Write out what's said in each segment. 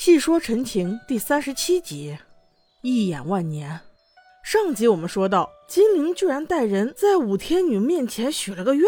细说陈情第三十七集，一眼万年。上集我们说到，金陵居然带人在武天女面前许了个愿，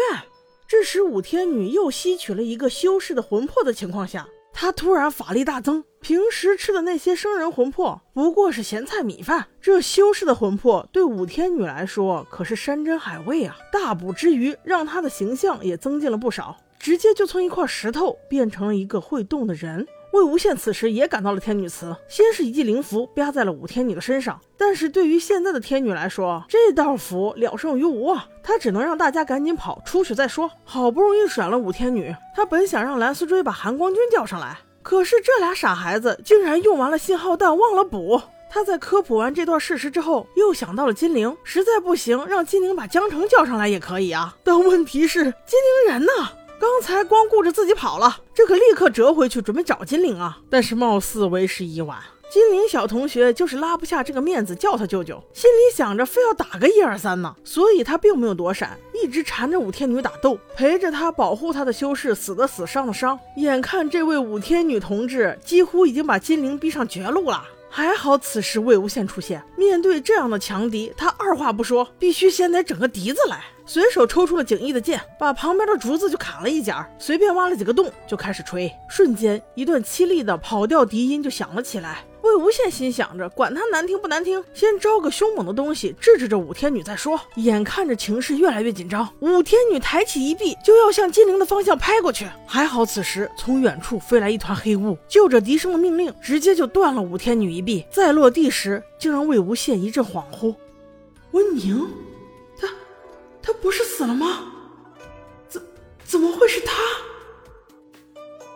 这时武天女又吸取了一个修士的魂魄的情况下，她突然法力大增。平时吃的那些生人魂魄不过是咸菜米饭，这修士的魂魄对武天女来说可是山珍海味啊！大补之余，让她的形象也增进了不少，直接就从一块石头变成了一个会动的人。魏无羡此时也赶到了天女祠，先是一记灵符啪在了武天女的身上，但是对于现在的天女来说，这道符了胜于无啊，他只能让大家赶紧跑出去再说。好不容易甩了武天女，他本想让蓝思追把韩光君叫上来，可是这俩傻孩子竟然用完了信号弹忘了补。他在科普完这段事实之后，又想到了金陵，实在不行让金陵把江城叫上来也可以啊。但问题是金陵人呢？刚才光顾着自己跑了，这可立刻折回去准备找金陵啊！但是貌似为时已晚，金陵小同学就是拉不下这个面子叫他舅舅，心里想着非要打个一二三呢，所以他并没有躲闪，一直缠着武天女打斗，陪着他保护他的修士死的死伤的伤。眼看这位武天女同志几乎已经把金陵逼上绝路了。还好，此时魏无羡出现。面对这样的强敌，他二话不说，必须先得整个笛子来。随手抽出了景逸的剑，把旁边的竹子就砍了一截，随便挖了几个洞，就开始吹。瞬间，一段凄厉的跑调笛音就响了起来。魏无羡心想着，管他难听不难听，先招个凶猛的东西治治这五天女再说。眼看着情势越来越紧张，五天女抬起一臂就要向金陵的方向拍过去。还好此时从远处飞来一团黑雾，就着笛声的命令，直接就断了五天女一臂。再落地时，竟让魏无羡一阵恍惚。温宁，他，他不是死了吗？怎怎么会是他？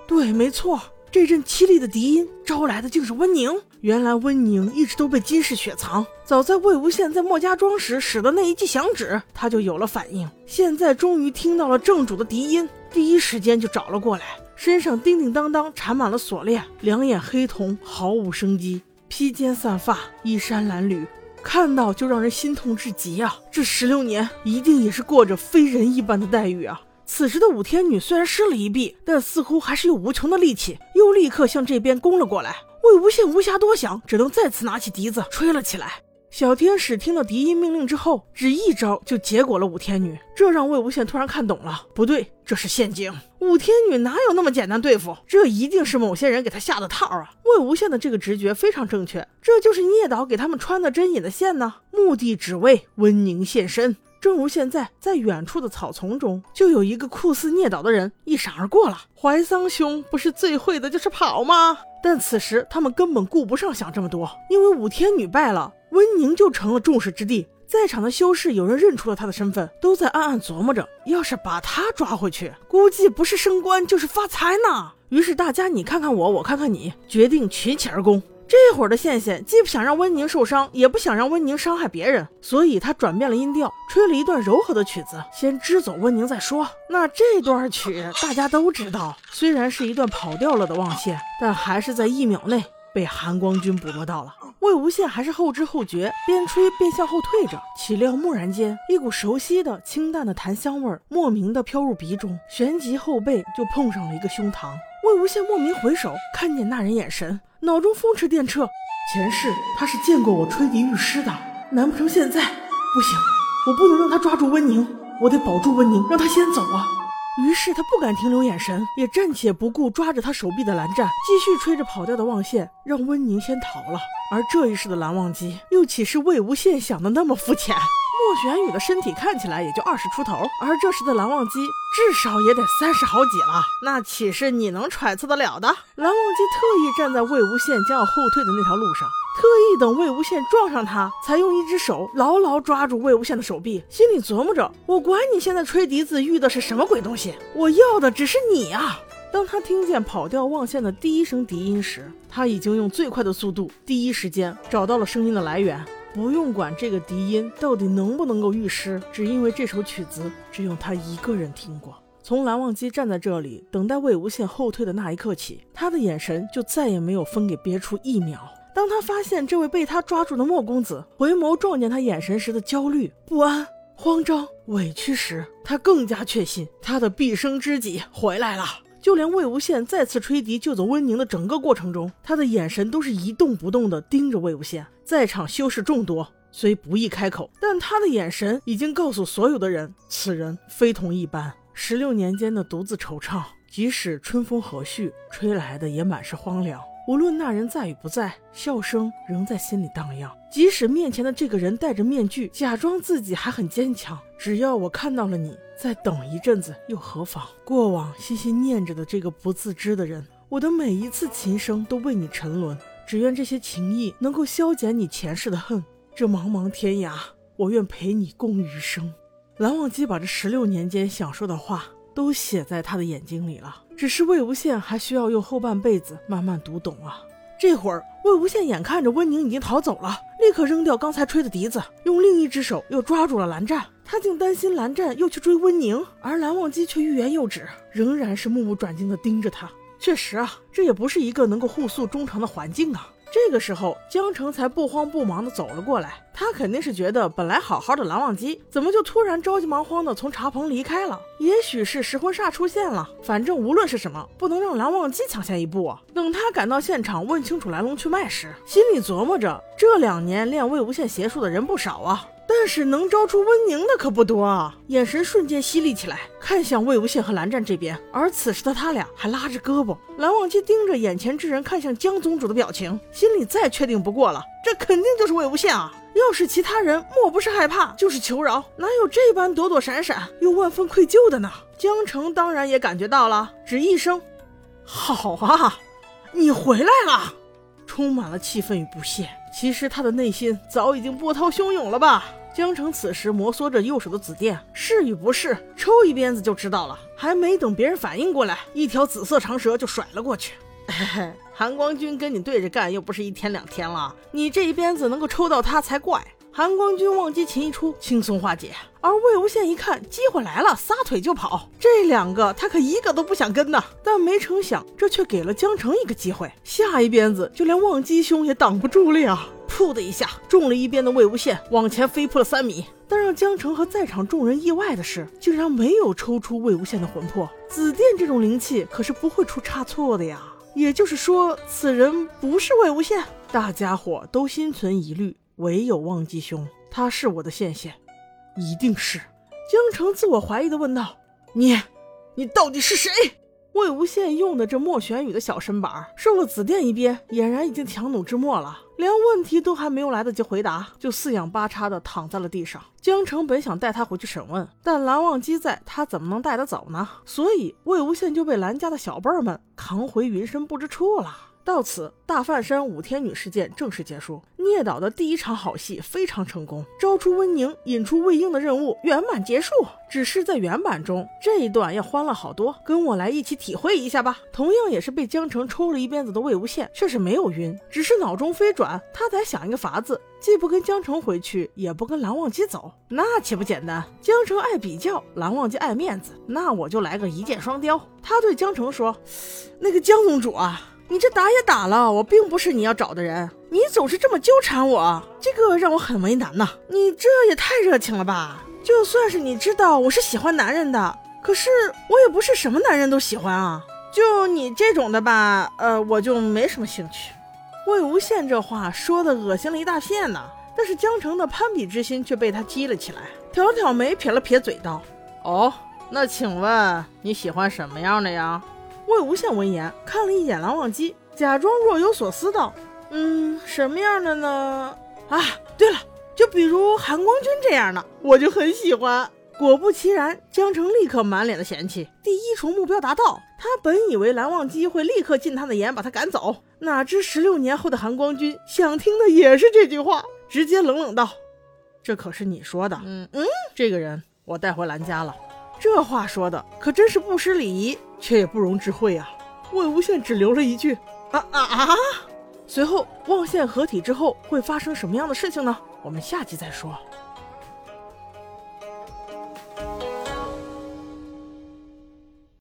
对，没错。这阵凄厉的笛音招来的竟是温宁。原来温宁一直都被金氏雪藏，早在魏无羡在墨家庄时使的那一记响指，他就有了反应。现在终于听到了正主的笛音，第一时间就找了过来。身上叮叮当当缠满了锁链，两眼黑瞳，毫无生机，披肩散发，衣衫褴褛，看到就让人心痛至极啊！这十六年一定也是过着非人一般的待遇啊！此时的武天女虽然失了一臂，但似乎还是有无穷的力气，又立刻向这边攻了过来。魏无羡无暇多想，只能再次拿起笛子吹了起来。小天使听到笛音命令之后，只一招就结果了武天女，这让魏无羡突然看懂了，不对，这是陷阱。武天女哪有那么简单对付？这一定是某些人给他下的套啊！魏无羡的这个直觉非常正确，这就是聂导给他们穿的针引的线呢，目的只为温宁现身。正如现在，在远处的草丛中，就有一个酷似聂导的人一闪而过了。怀桑兄不是最会的就是跑吗？但此时他们根本顾不上想这么多，因为武天女败了，温宁就成了众矢之的。在场的修士有人认出了他的身份，都在暗暗琢磨着，要是把他抓回去，估计不是升官就是发财呢。于是大家你看看我，我看看你，决定群起而攻。这会儿的羡羡既不想让温宁受伤，也不想让温宁伤害别人，所以他转变了音调，吹了一段柔和的曲子，先支走温宁再说。那这段曲大家都知道，虽然是一段跑调了的望线，但还是在一秒内被韩光君捕捉到了。魏无羡还是后知后觉，边吹边向后退着，岂料蓦然间，一股熟悉的清淡的檀香味儿莫名的飘入鼻中，旋即后背就碰上了一个胸膛。魏无羡莫名回首，看见那人眼神。脑中风驰电掣，前世他是见过我吹笛御师的，难不成现在不行？我不能让他抓住温宁，我得保住温宁，让他先走啊！于是他不敢停留眼神，也暂且不顾抓着他手臂的蓝湛，继续吹着跑调的望线，让温宁先逃了。而这一世的蓝忘机，又岂是魏无羡想的那么肤浅？莫玄羽的身体看起来也就二十出头，而这时的蓝忘机至少也得三十好几了，那岂是你能揣测得了的？蓝忘机特意站在魏无羡将要后退的那条路上，特意等魏无羡撞上他，才用一只手牢牢抓住魏无羡的手臂，心里琢磨着：我管你现在吹笛子遇的是什么鬼东西，我要的只是你啊！当他听见跑调望线的第一声笛音时，他已经用最快的速度，第一时间找到了声音的来源。不用管这个笛音到底能不能够御师，只因为这首曲子只有他一个人听过。从蓝忘机站在这里等待魏无羡后退的那一刻起，他的眼神就再也没有分给别处一秒。当他发现这位被他抓住的莫公子回眸撞见他眼神时的焦虑、不安、慌张、委屈时，他更加确信他的毕生知己回来了。就连魏无羡再次吹笛救走温宁的整个过程中，他的眼神都是一动不动的盯着魏无羡。在场修士众多，虽不易开口，但他的眼神已经告诉所有的人，此人非同一般。十六年间的独自惆怅，即使春风和煦，吹来的也满是荒凉。无论那人在与不在，笑声仍在心里荡漾。即使面前的这个人戴着面具，假装自己还很坚强，只要我看到了你，再等一阵子又何妨？过往心心念着的这个不自知的人，我的每一次琴声都为你沉沦。只愿这些情谊能够消减你前世的恨。这茫茫天涯，我愿陪你共余生。蓝忘机把这十六年间想说的话都写在他的眼睛里了。只是魏无羡还需要用后半辈子慢慢读懂啊！这会儿，魏无羡眼看着温宁已经逃走了，立刻扔掉刚才吹的笛子，用另一只手又抓住了蓝湛。他竟担心蓝湛又去追温宁，而蓝忘机却欲言又止，仍然是目不转睛地盯着他。确实啊，这也不是一个能够互诉衷肠的环境啊。这个时候，江城才不慌不忙地走了过来。他肯定是觉得本来好好的蓝忘机，怎么就突然着急忙慌地从茶棚离开了？也许是石魂煞出现了。反正无论是什么，不能让蓝忘机抢先一步啊！等他赶到现场，问清楚来龙去脉时，心里琢磨着：这两年练魏无羡邪术的人不少啊。但是能招出温宁的可不多啊！眼神瞬间犀利起来，看向魏无羡和蓝湛这边。而此时的他俩还拉着胳膊。蓝忘机盯着眼前之人，看向江宗主的表情，心里再确定不过了，这肯定就是魏无羡啊！要是其他人，莫不是害怕，就是求饶，哪有这般躲躲闪闪又万分愧疚的呢？江澄当然也感觉到了，只一声：“好啊，你回来了。”充满了气愤与不屑。其实他的内心早已经波涛汹涌了吧？江澄此时摩挲着右手的紫电，是与不是，抽一鞭子就知道了。还没等别人反应过来，一条紫色长蛇就甩了过去。嘿嘿，韩光君跟你对着干，又不是一天两天了，你这一鞭子能够抽到他才怪。韩光君忘机琴一出，轻松化解。而魏无羡一看机会来了，撒腿就跑。这两个他可一个都不想跟呐。但没成想，这却给了江澄一个机会。下一鞭子就连忘机兄也挡不住了呀！噗的一下，中了一鞭的魏无羡往前飞扑了三米。但让江澄和在场众人意外的是，竟然没有抽出魏无羡的魂魄。紫电这种灵气可是不会出差错的呀。也就是说，此人不是魏无羡。大家伙都心存疑虑。唯有忘机兄，他是我的线线，一定是。江澄自我怀疑的问道：“你，你到底是谁？”魏无羡用的这莫玄羽的小身板，受了紫电一鞭，俨然已经强弩之末了，连问题都还没有来得及回答，就四仰八叉的躺在了地上。江澄本想带他回去审问，但蓝忘机在，他怎么能带得走呢？所以魏无羡就被蓝家的小辈儿们扛回云深不知处了。到此，大范山五天女事件正式结束。聂导的第一场好戏非常成功，招出温宁，引出魏婴的任务圆满结束。只是在原版中，这一段要欢乐好多，跟我来一起体会一下吧。同样也是被江澄抽了一鞭子的魏无羡，却是没有晕，只是脑中飞转，他在想一个法子，既不跟江澄回去，也不跟蓝忘机走，那岂不简单？江澄爱比较，蓝忘机爱面子，那我就来个一箭双雕。他对江澄说：“ 那个江宗主啊。”你这打也打了，我并不是你要找的人，你总是这么纠缠我，这个让我很为难呐。你这也太热情了吧！就算是你知道我是喜欢男人的，可是我也不是什么男人都喜欢啊。就你这种的吧，呃，我就没什么兴趣。魏无羡这话说的恶心了一大片呢，但是江澄的攀比之心却被他激了起来，挑挑眉，撇了撇嘴道：“哦，那请问你喜欢什么样的呀？”魏无羡闻言，看了一眼蓝忘机，假装若有所思道：“嗯，什么样的呢？啊，对了，就比如韩光君这样的，我就很喜欢。”果不其然，江澄立刻满脸的嫌弃。第一重目标达到，他本以为蓝忘机会立刻进他的眼，把他赶走，哪知十六年后的韩光君想听的也是这句话，直接冷冷道：“这可是你说的。”嗯嗯，这个人我带回蓝家了。这话说的可真是不失礼仪，却也不容置喙啊！魏无羡只留了一句：“啊啊啊！”随后，望线合体之后会发生什么样的事情呢？我们下集再说。